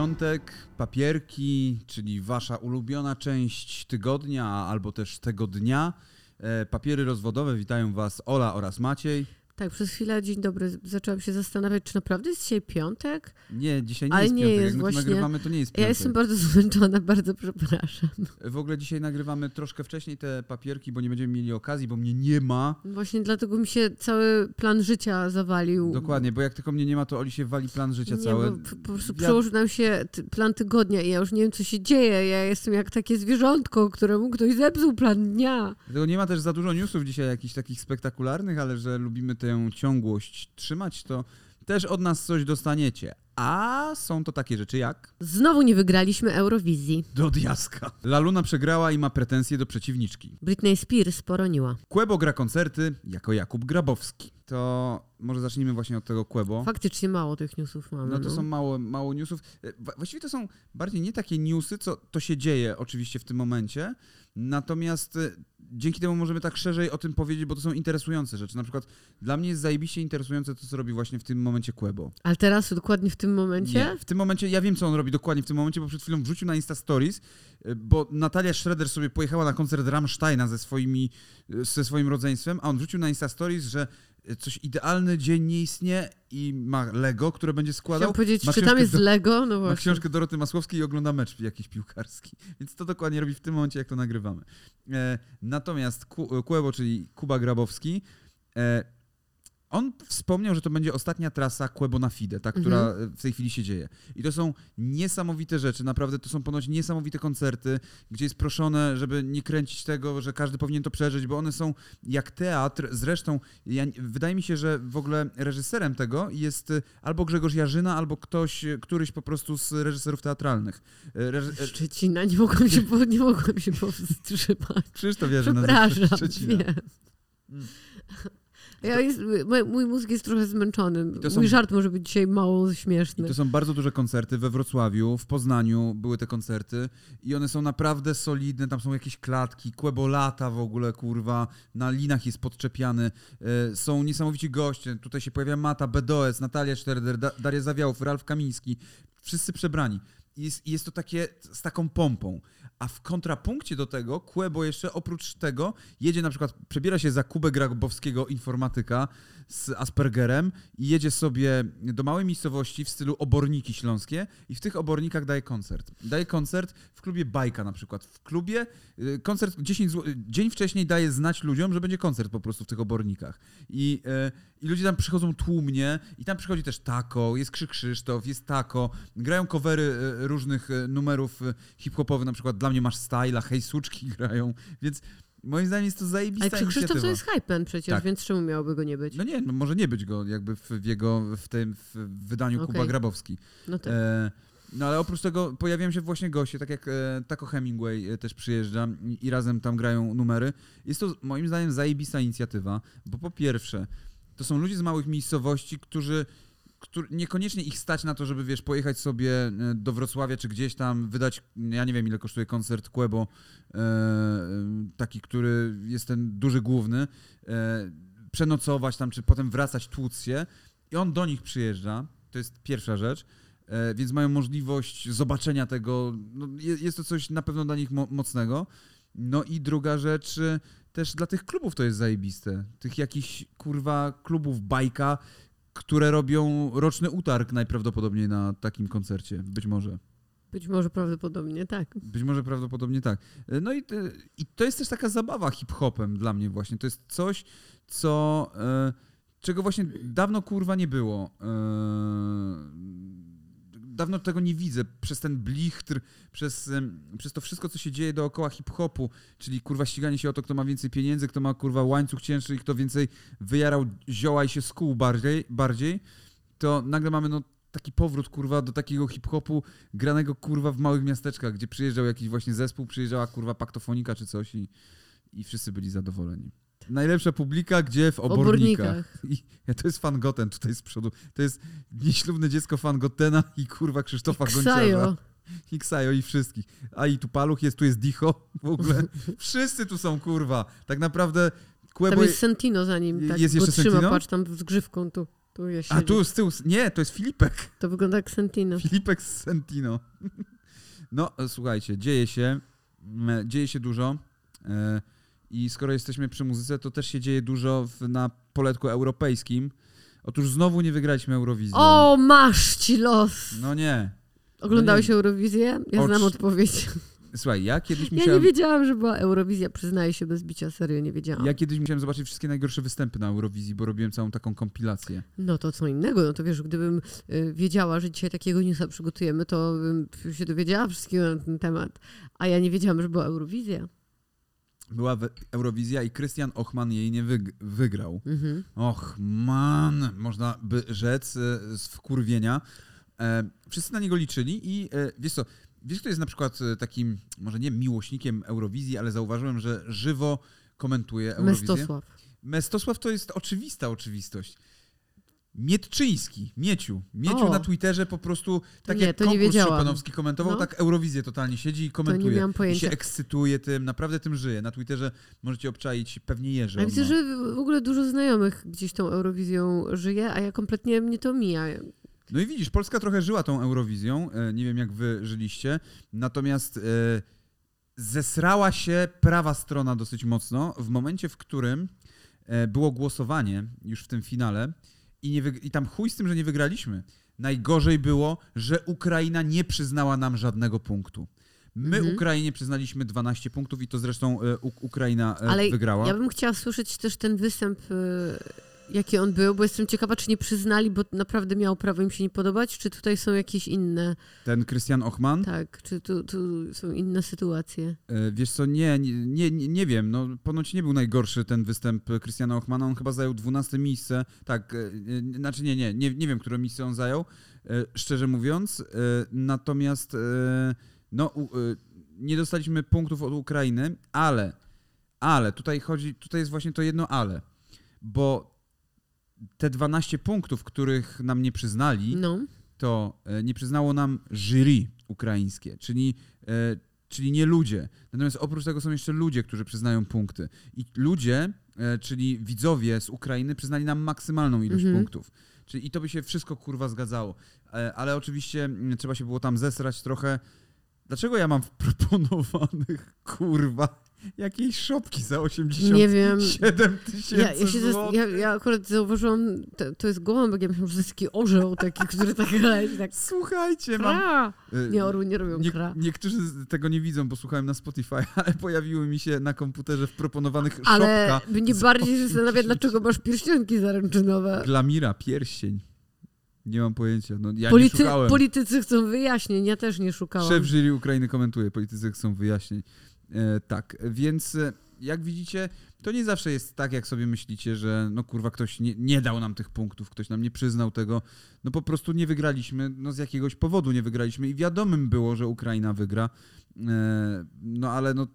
piątek, papierki, czyli wasza ulubiona część tygodnia albo też tego dnia. E, Papiery rozwodowe, witają was Ola oraz Maciej. Tak, przez chwilę, dzień dobry, zaczęłam się zastanawiać, czy naprawdę jest dzisiaj piątek? Nie, dzisiaj nie Ale jest nie piątek. jest Jak my właśnie. nagrywamy, to nie jest Ja piątek. jestem bardzo zmęczona, bardzo przepraszam. W ogóle dzisiaj nagrywamy troszkę wcześniej te papierki, bo nie będziemy mieli okazji, bo mnie nie ma. Właśnie dlatego mi się cały plan życia zawalił. Dokładnie, bo jak tylko mnie nie ma, to Oli się wali plan życia Nie, całe. bo po, prostu Ja- przełożył nam się plan tygodnia i ja już nie wiem, co się dzieje. Ja jestem jak takie zwierzątko, któremu ktoś zepsuł plan dnia. Dlatego nie ma też za dużo newsów dzisiaj jakichś takich spektakularnych, ale że lubimy tę ciągłość trzymać, to też od nas coś dostaniecie. A są to takie rzeczy jak Znowu nie wygraliśmy Eurowizji. do diaska. Laluna przegrała i ma pretensje do przeciwniczki. Britney Spears poroniła. Kłebo gra koncerty jako Jakub Grabowski. To może zacznijmy właśnie od tego Kłebo. Faktycznie mało tych newsów mamy. No to są mało, mało newsów. E, Właściwie to są bardziej nie takie newsy, co to się dzieje oczywiście w tym momencie. Natomiast e, dzięki temu możemy tak szerzej o tym powiedzieć, bo to są interesujące rzeczy. Na przykład dla mnie jest zajebiście interesujące to, co robi właśnie w tym momencie Kłebo. Ale teraz dokładnie w tym momencie? Nie, w tym momencie, ja wiem, co on robi dokładnie w tym momencie, bo przed chwilą wrzucił na Insta Stories, e, bo Natalia Schroeder sobie pojechała na koncert Rammsteina ze, swoimi, e, ze swoim rodzeństwem, a on wrzucił na Insta Stories, że e, coś idealny dzień nie istnieje i ma Lego, które będzie składał. Chciałam powiedzieć, ma czy tam jest do- Lego? No Ma właśnie. książkę Doroty Masłowskiej i ogląda mecz jakiś piłkarski. Więc to dokładnie robi w tym momencie, jak to nagrywamy. E, natomiast Ku- Kuebo, czyli Kuba Grabowski, e, on wspomniał, że to będzie ostatnia trasa Kuebo na Fide, ta, która Mhm. w tej chwili się dzieje. I to są niesamowite rzeczy, naprawdę to są ponoć niesamowite koncerty, gdzie jest proszone, żeby nie kręcić tego, że każdy powinien to przeżyć, bo one są jak teatr. Zresztą ja, wydaje mi się, że w ogóle reżyserem tego jest e, albo Grzegorz Jarzyna, albo ktoś, e, któryś po prostu z reżyserów teatralnych. Reży- e, Szczecina, nie mogłam się, po, nie mogłam się powstrzymać. Krzysztof Jarzyna ze Przepraszam, Szczecina. wiem. Mm. Ja jest, mój, mózg jest trochę zmęczony. to są- Mój żart może być dzisiaj mało śmieszny. to są bardzo duże koncerty. We Wrocławiu, w Poznaniu były te koncerty i one są naprawdę solidne. Tam są jakieś klatki, kłebolata w ogóle, kurwa. Na linach jest podczepiany. E, Są niesamowici goście. Tutaj się pojawia Mata, BDOS, Natalia Szterder, Da- Daria Zawiałów, Ralf Kamiński. Wszyscy przebrani. Jest, jest to takie z taką pompą. A w kontrapunkcie do tego, Kłebo jeszcze oprócz tego jedzie na przykład, przebiera się za Kubę Grabowskiego, informatyka z Aspergerem i jedzie sobie do małej miejscowości w stylu oborniki śląskie i w tych obornikach daje koncert. Daje koncert w klubie Bajka na przykład. W klubie y, koncert 10 zł, dzień wcześniej daje znać ludziom, że będzie koncert po prostu w tych obornikach. I, y, i ludzie tam przychodzą tłumnie i tam przychodzi też Tako, jest Krzyk Krzysztof, jest Tako, grają covery y, różnych y, numerów y, hip-hopowych, na przykład Dla mnie masz styla, Hej Suczki grają, więc moim zdaniem jest to zajebista Ale Krzysztof inicjatywa. to jest hypen przecież, Tak. więc czemu miałoby go nie być? No nie, no może nie być go jakby w, w jego, w tym w wydaniu Kuba Okej. Grabowski. No tak. E, no ale oprócz tego pojawiają się właśnie goście, tak jak e, Taco Hemingway e, też przyjeżdża i, i razem tam grają numery. Jest to moim zdaniem zajebista inicjatywa, bo po pierwsze, to są ludzie z małych miejscowości, którzy niekoniecznie ich stać na to, żeby wiesz, pojechać sobie e, do Wrocławia czy gdzieś tam, wydać, ja nie wiem ile kosztuje koncert Quebo, e, e, taki, który jest ten duży główny, e, przenocować tam, czy potem wracać, tłuc się i on do nich przyjeżdża, to jest pierwsza rzecz, e, więc mają możliwość zobaczenia tego, no, je- jest to coś na pewno dla nich mo- mocnego. No i druga rzecz, też dla tych klubów to jest zajebiste. Tych jakichś, kurwa, klubów bajka, które robią roczny utarg najprawdopodobniej na takim koncercie, być może. Być może prawdopodobnie tak. Być może prawdopodobnie tak. No i, i to jest też taka zabawa hip-hopem dla mnie właśnie. To jest coś, co... E, czego właśnie dawno kurwa nie było. E, dawno tego nie widzę. Przez ten blichtr, przez, przez to wszystko, co się dzieje dookoła hip-hopu, czyli kurwa ściganie się o to, kto ma więcej pieniędzy, kto ma kurwa łańcuch cięższy i kto więcej wyjarał zioła i się skuł bardziej, bardziej to nagle mamy no taki powrót kurwa do takiego hip-hopu granego kurwa w małych miasteczkach, gdzie przyjeżdżał jakiś właśnie zespół, przyjeżdżała kurwa paktofonika czy coś i, i wszyscy byli zadowoleni. Najlepsza publika, gdzie w obornikach. obornikach. I, ja, to jest fan Goten tutaj z przodu. To jest nieślubne dziecko fan Gotena i kurwa Krzysztofa Gonciarza. Ksajo. I Ksajo i wszystkich. A i tu Paluch jest, tu jest Dicho w ogóle. Wszyscy tu są kurwa. Tak naprawdę Tam Kłebo... jest Sentino za nim, tak Jest jeszcze trzyma, Sentino? patrz tam z grzywką tu. Tu ja A tu z tyłu, nie, to jest Filipek. To wygląda jak Sentino. Filipek z Sentino. No, e, słuchajcie, dzieje się, m, dzieje się dużo e, i skoro jesteśmy przy muzyce, to też się dzieje dużo w, na poletku europejskim. Otóż znowu nie wygraliśmy Eurowizji. O, masz ci los! No nie. Oglądałeś nie. Eurowizję? Ja Ocz- znam odpowiedź. Słuchaj, ja kiedyś Ja nie musiałem... wiedziałam, że była Eurowizja, przyznaję się bez bicia, serio nie wiedziałam. Ja kiedyś musiałem zobaczyć wszystkie najgorsze występy na Eurowizji, bo robiłem całą taką kompilację. No to co innego, no to wiesz, gdybym y, wiedziała, że dzisiaj takiego newsa przygotujemy, to bym się dowiedziała wszystkiego na ten temat. A ja nie wiedziałam, że była Eurowizja. Była Eurowizja i Christian Ochman jej nie wyg- wygrał. Mhm. Och, man, można by rzec e, z wkurwienia. E, wszyscy na niego liczyli i e, wiesz co, wiesz kto jest na przykład e, takim, może nie miłośnikiem Eurowizji, ale zauważyłem, że żywo komentuje Eurowizję. Mestosław. Mestosław to jest oczywista oczywistość. Mietczyński, Mieciu. Mieciu O. na Twitterze po prostu tak nie, jak to konkurs. Chopinowski komentował, No. tak Eurowizję totalnie siedzi i komentuje. miałam I się ekscytuje tym, naprawdę tym żyje. Na Twitterze możecie obczaić pewnie jeżdżą. A widzę, no. że w ogóle dużo znajomych gdzieś tą Eurowizją żyje, a ja kompletnie mnie to mija. No i widzisz, Polska trochę żyła tą Eurowizją, e, nie wiem jak wy żyliście, natomiast e, zesrała się prawa strona dosyć mocno w momencie, w którym e, było głosowanie już w tym finale i, nie i tam chuj z tym, że nie wygraliśmy. Najgorzej było, że Ukraina nie przyznała nam żadnego punktu. My Mhm. Ukrainie przyznaliśmy 12 punktów i to zresztą e, Ukraina e, Ale wygrała. ja bym chciała słyszeć też ten występ, y, jaki on był, bo jestem ciekawa, czy nie przyznali, bo naprawdę miało prawo im się nie podobać, czy tutaj są jakieś inne, Ten Christian Ochman. tak, czy tu, tu są inne sytuacje. E, Wiesz co, nie, nie, nie, nie- wiem, no ponoć nie był najgorszy ten występ Christiana Ochmana, on chyba zajął 12 miejsce, tak, e, e, znaczy nie, nie, nie, nie wiem, które miejsce on zajął, e, szczerze mówiąc, e, natomiast e, no, u- e, nie dostaliśmy punktów od Ukrainy, ale, ale, tutaj chodzi, tutaj jest właśnie to jedno ale, bo te 12 punktów, których nam nie przyznali, No, to e, nie przyznało nam jury ukraińskie, czyli, e, czyli nie ludzie. Natomiast oprócz tego są jeszcze ludzie, którzy przyznają punkty. I ludzie, e, czyli widzowie z Ukrainy, przyznali nam maksymalną ilość Mhm. punktów. Czyli i to by się wszystko kurwa zgadzało. Ale oczywiście mm, trzeba się było tam zesrać trochę. Dlaczego ja mam w proponowanych kurwa jakiejś szopki za 87 nie wiem. tysięcy Ja, złotych? ja, ja akurat zauważyłam, to, to jest gołąbek, ja myślałam, że to jest taki orzeł taki, który tak leci, tak Słuchajcie, mam... kra. e, Nie, orły nie robią Nie, kra. niektórzy tego nie widzą, bo słuchałem na Spotify, ale pojawiły mi się na komputerze w proponowanych Ale szopka mnie z bardziej 80. zastanawia, dlaczego masz pierścionki zaręczynowe. Glamira, pierścień. Nie mam pojęcia. No, ja nie Polity- szukałem. politycy chcą wyjaśnień, ja też nie szukałam. Szef jury Ukrainy komentuje, politycy chcą wyjaśnień. E, tak, więc e, jak widzicie, to nie zawsze jest tak, jak sobie myślicie, że no kurwa, ktoś nie, nie dał nam tych punktów, ktoś nam nie przyznał tego. No po prostu nie wygraliśmy, no z jakiegoś powodu nie wygraliśmy i wiadomym było, że Ukraina wygra. E, no ale no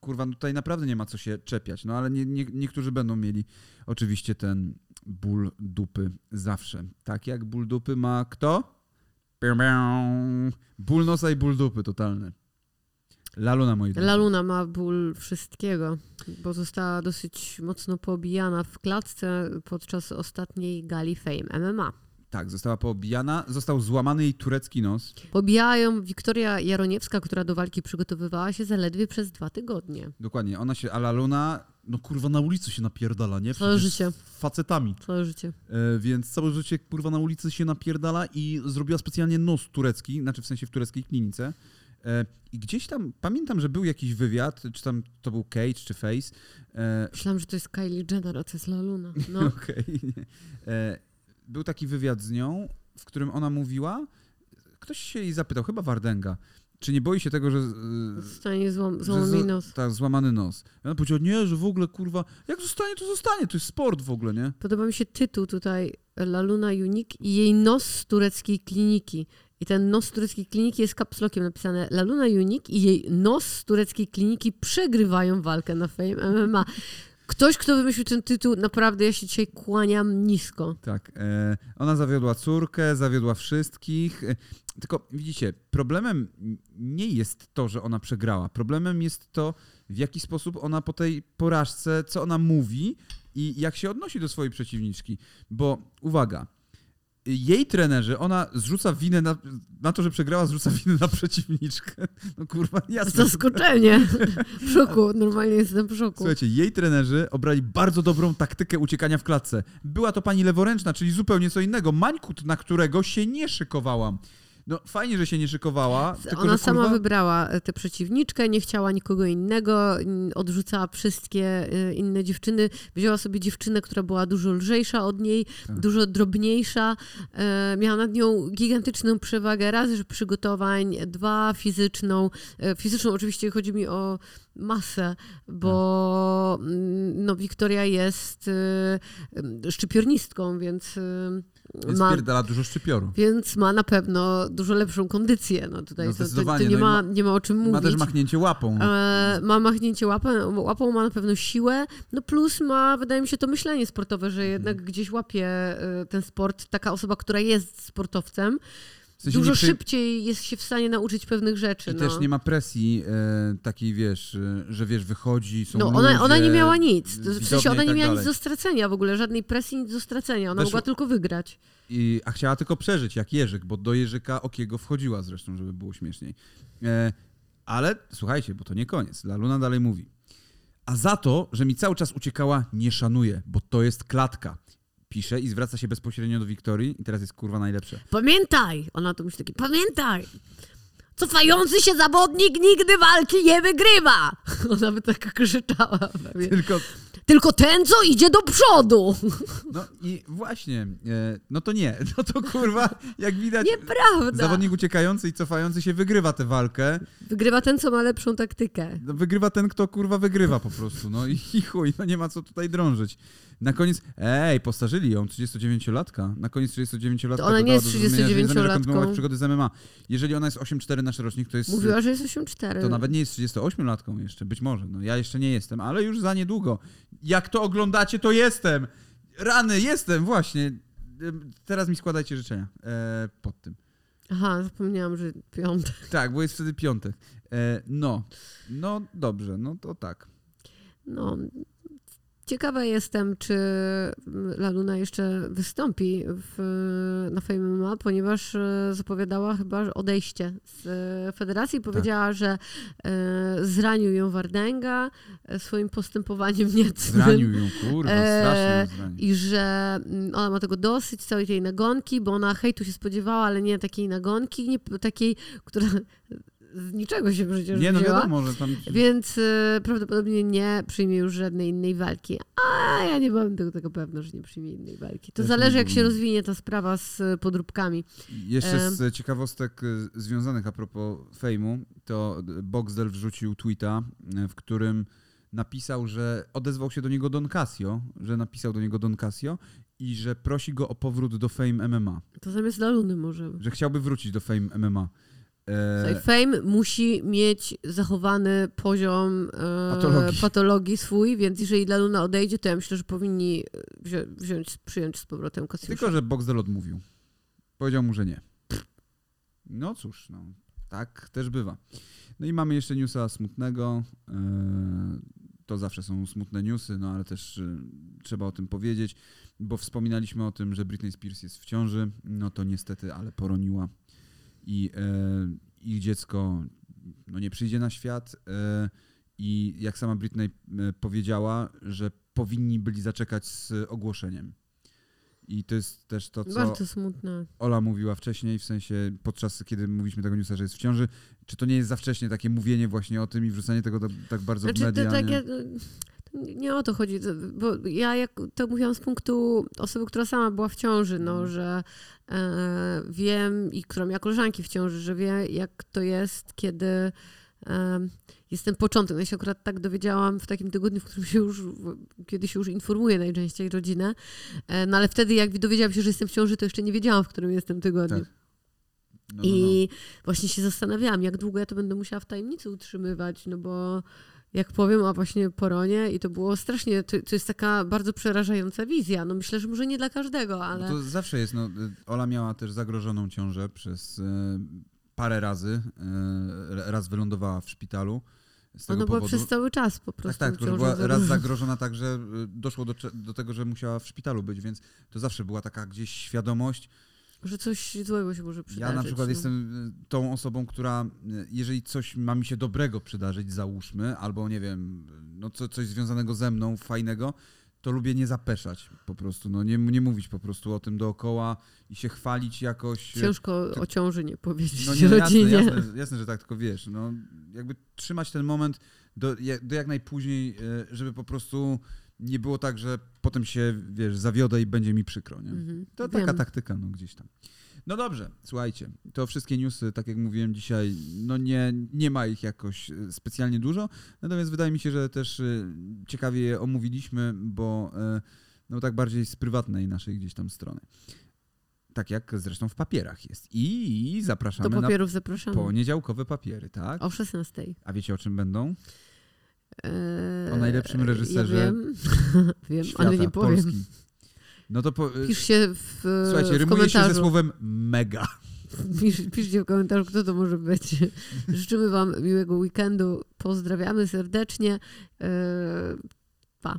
kurwa, no tutaj naprawdę nie ma co się czepiać. No ale nie, nie, niektórzy będą mieli oczywiście ten ból dupy zawsze. Tak jak ból dupy ma kto? Ból nosa i ból dupy totalny. Laluna, moi drodzy. Laluna ma ból wszystkiego, bo została dosyć mocno poobijana w klatce podczas ostatniej gali Fame MMA. Tak, została poobijana. Został złamany jej turecki nos. Pobijają Wiktoria Jaroniewska, która do walki przygotowywała się zaledwie przez dwa tygodnie. Dokładnie. Ona się, a Laluna, no kurwa na ulicy się napierdala, nie? Całe życie. z Facetami. Całe życie. E, więc całe życie kurwa na ulicy się napierdala i zrobiła specjalnie nos turecki, znaczy w sensie w tureckiej klinice. E, I gdzieś tam, pamiętam, że był jakiś wywiad, czy tam to był Cage, czy Face. E, Myślałam, że to jest Kylie Jenner, a to jest Laluna. No. Okej. E, Był taki wywiad z nią, w którym ona mówiła, ktoś się jej zapytał, chyba Wardenga, czy nie boi się tego, że... Zostanie złam, złamany nos. Tak, złamany nos. I ona powiedziała, nie, że w ogóle, kurwa, jak zostanie, to zostanie, to jest sport w ogóle, nie? Podoba mi się tytuł tutaj, Laluna Unique i jej nos z tureckiej kliniki. I ten nos tureckiej kliniki jest kapslokiem napisane Laluna Unique i jej nos tureckiej kliniki przegrywają walkę na Fame MMA. Ktoś, kto wymyślił ten tytuł, naprawdę ja się dzisiaj kłaniam nisko. Tak. E, ona zawiodła córkę, zawiodła wszystkich. E, tylko widzicie, problemem nie jest to, że ona przegrała. Problemem jest to, w jaki sposób ona po tej porażce, co ona mówi i jak się odnosi do swojej przeciwniczki. Bo uwaga, jej trenerzy, ona zrzuca winę na, na to, że przegrała, zrzuca winę na przeciwniczkę. No kurwa, jasne. Zaskoczenie. W szoku, normalnie jestem w szoku. Słuchajcie, jej trenerzy obrali bardzo dobrą taktykę uciekania w klatce. Była to pani leworęczna, czyli zupełnie co innego. Mańkut, na którego się nie szykowałam. No fajnie, że się nie szykowała. Tylko, Ona sama kurwa, wybrała e, tę przeciwniczkę, nie chciała nikogo innego, odrzucała wszystkie e, inne dziewczyny. Wzięła sobie dziewczynę, która była dużo lżejsza od niej, Tak. dużo drobniejsza. E, miała nad nią gigantyczną przewagę, raz że przygotowań, dwa fizyczną. Fizyczną oczywiście chodzi mi o masę, bo mm, no, Wiktoria jest szczypiornistką, Więc ma pierdala dużo szczypioru. więc ma na pewno dużo lepszą kondycję. No tutaj No to, to, to nie, No ma- nie ma o czym mówić. Ma też machnięcie łapą. E, ma machnięcie łapą, łapą ma na pewno siłę, no plus ma, wydaje mi się, to myślenie sportowe, że jednak Mhm. gdzieś łapie e, ten sport. Taka osoba, która jest sportowcem, W sensie dużo przy- szybciej jest się w stanie nauczyć pewnych rzeczy. I no. też nie ma presji e, takiej, wiesz, e, że wiesz, wychodzi, są No, ona, ona nie ludzie, miała nic. W sensie ona nie tak miała nic dalej. do stracenia w ogóle, żadnej presji, nic do stracenia. Ona Weszło- mogła tylko wygrać. I, a chciała tylko przeżyć, jak Jerzyk, bo do Jerzyka Okiego wchodziła zresztą, żeby było śmieszniej. E, ale słuchajcie, bo to nie koniec. La Luna dalej mówi. A za to, że mi cały czas uciekała, nie szanuję, bo to jest klatka. Pisze i zwraca się bezpośrednio do Wiktorii i teraz jest kurwa najlepsze. Pamiętaj! Ona to myśli taki, pamiętaj! Cofający się zawodnik nigdy walki nie wygrywa! Ona by tak krzyczała pewnie. Tylko, Tylko ten, co idzie do przodu! no i właśnie, e, no to nie, no to kurwa, jak widać, Nieprawda! zawodnik uciekający i cofający się wygrywa tę walkę. Wygrywa ten, co ma lepszą taktykę. No, wygrywa ten, kto kurwa wygrywa po prostu. No i, i chuj, no nie ma co tutaj drążyć. Na koniec, ej, postarzyli ją, 39-latka. Na koniec 39-latka. To ona nie jest do zrozumienia, że nie zamierza 39-latką. kontynuować przygody z MMA. Jeżeli ona jest 8-4 nasz rocznik, to jest... Mówiła, że jest 8-4. To nawet nie jest 38-latką jeszcze, być może. No ja jeszcze nie jestem, ale już za niedługo. Jak to oglądacie, to jestem. Rany, jestem, właśnie. Teraz mi składajcie życzenia e, pod tym. Aha, zapomniałam, że piątek. Tak, bo jest wtedy piątek. E, no, no dobrze, no to tak. No, ciekawa jestem, czy Laluna jeszcze wystąpi w, na Fame MMA, ponieważ e, zapowiadała chyba odejście z e, federacji. Powiedziała, że e, zranił ją Wardęga e, swoim postępowaniem niecnym. Zranił ją, kurwa, E, zranił. I że mm, ona ma tego dosyć, całej tej nagonki, bo ona hejtu się spodziewała, ale nie takiej nagonki, nie takiej, która z niczego się przecież Nie, no wzięła. wiadomo, że tam... Więc e, prawdopodobnie nie przyjmie już żadnej innej walki. A ja nie mam tego, tego pewna, że nie przyjmie innej walki. To Też zależy, jak się rozwinie ta sprawa z e, podróbkami. Jeszcze Em. z ciekawostek y, związanych a propos fejmu, to Boxdel wrzucił tweeta, y, w którym napisał, że odezwał się do niego Don Casio, że napisał do niego Don Casio i że prosi go o powrót do Fame MMA, To zamiast Laluny może. że chciałby wrócić do Fame MMA. E, Słuchaj, Fame musi mieć zachowany poziom e, Patologii. patologii. swój, więc jeżeli Laluna odejdzie, to ja myślę, że powinni e, wzią, wziąć, przyjąć z powrotem Kasiusza. tylko, że Boxdel odmówił. Powiedział mu, że nie. No cóż, no, tak też bywa. No i mamy jeszcze newsa smutnego. e, To zawsze są smutne newsy, no ale też e, trzeba o tym powiedzieć, bo wspominaliśmy o tym, że Britney Spears jest w ciąży. No to niestety, ale poroniła i e, ich dziecko no, nie przyjdzie na świat. E, I jak sama Britney e, powiedziała, że powinni byli zaczekać z ogłoszeniem. I to jest też to, co Bardzo smutne. Ola mówiła wcześniej, w sensie podczas kiedy mówiliśmy tego newsa, że jest w ciąży. Czy to nie jest za wcześnie takie mówienie właśnie o tym i wrzucanie tego do, tak bardzo Znaczy, w media? to, nie? takie, to nie o to chodzi, bo ja jak to mówiłam z punktu osoby, która sama była w ciąży, no, Mhm. że e, wiem i która miała koleżanki w ciąży, że wie jak to jest, kiedy e, jest ten początek. No ja się akurat tak dowiedziałam w takim tygodniu, w którym się już, kiedy się już informuję najczęściej rodzinę, e, no ale wtedy jak dowiedziałam się, że jestem w ciąży, to jeszcze nie wiedziałam, w którym jestem tygodniu. Tak. No, no, no. I właśnie się zastanawiałam, jak długo ja to będę musiała w tajemnicy utrzymywać, no bo jak powiem o właśnie poronie i to było strasznie, to, to jest taka bardzo przerażająca wizja. No myślę, że może nie dla każdego, ale... No to zawsze jest. No, y, Ola miała też zagrożoną ciążę przez e, parę razy. E, raz wylądowała w szpitalu. Z Ona była powodu. przez cały czas po Tak, prostu tak, tylko że ciążą była raz zagrożona. tak, że y, doszło do, do tego, że musiała w szpitalu być, więc to zawsze była taka gdzieś świadomość. Że coś złego się może przydarzyć. Ja na przykład no. jestem y, tą osobą, która, y, jeżeli coś ma mi się dobrego przydarzyć, załóżmy, albo nie wiem, no co, coś związanego ze mną, fajnego, to lubię nie zapeszać po prostu, no nie, nie mówić po prostu o tym dookoła i się chwalić jakoś. Ciężko ty- o ciąży nie powiedzieć No nie, no jasne, rodzinie. jasne, jasne, że tak, tylko wiesz, no jakby trzymać ten moment do, do jak najpóźniej, żeby po prostu nie było tak, że potem się, wiesz, zawiodę i będzie mi przykro, nie? Mhm. To taka Wiem. taktyka, no gdzieś tam. No dobrze, słuchajcie, to wszystkie newsy, tak jak mówiłem dzisiaj, no nie, nie ma ich jakoś e, specjalnie dużo, natomiast wydaje mi się, że też e, ciekawie je omówiliśmy, bo e, no tak bardziej z prywatnej naszej gdzieś tam strony. Tak jak zresztą w papierach jest. I Do zapraszamy na papierów zapraszamy. poniedziałkowe papiery, tak? O 16. A wiecie o czym będą? Eee, O najlepszym reżyserze Ja wiem, wiem Świata, ale nie powiem. Polski. No to po, e, Pisz się w, słuchajcie, w rymuje się ze słowem mega. Pisz, piszcie w komentarzu, kto to może być. Życzymy Wam miłego weekendu. Pozdrawiamy serdecznie. Eee, pa.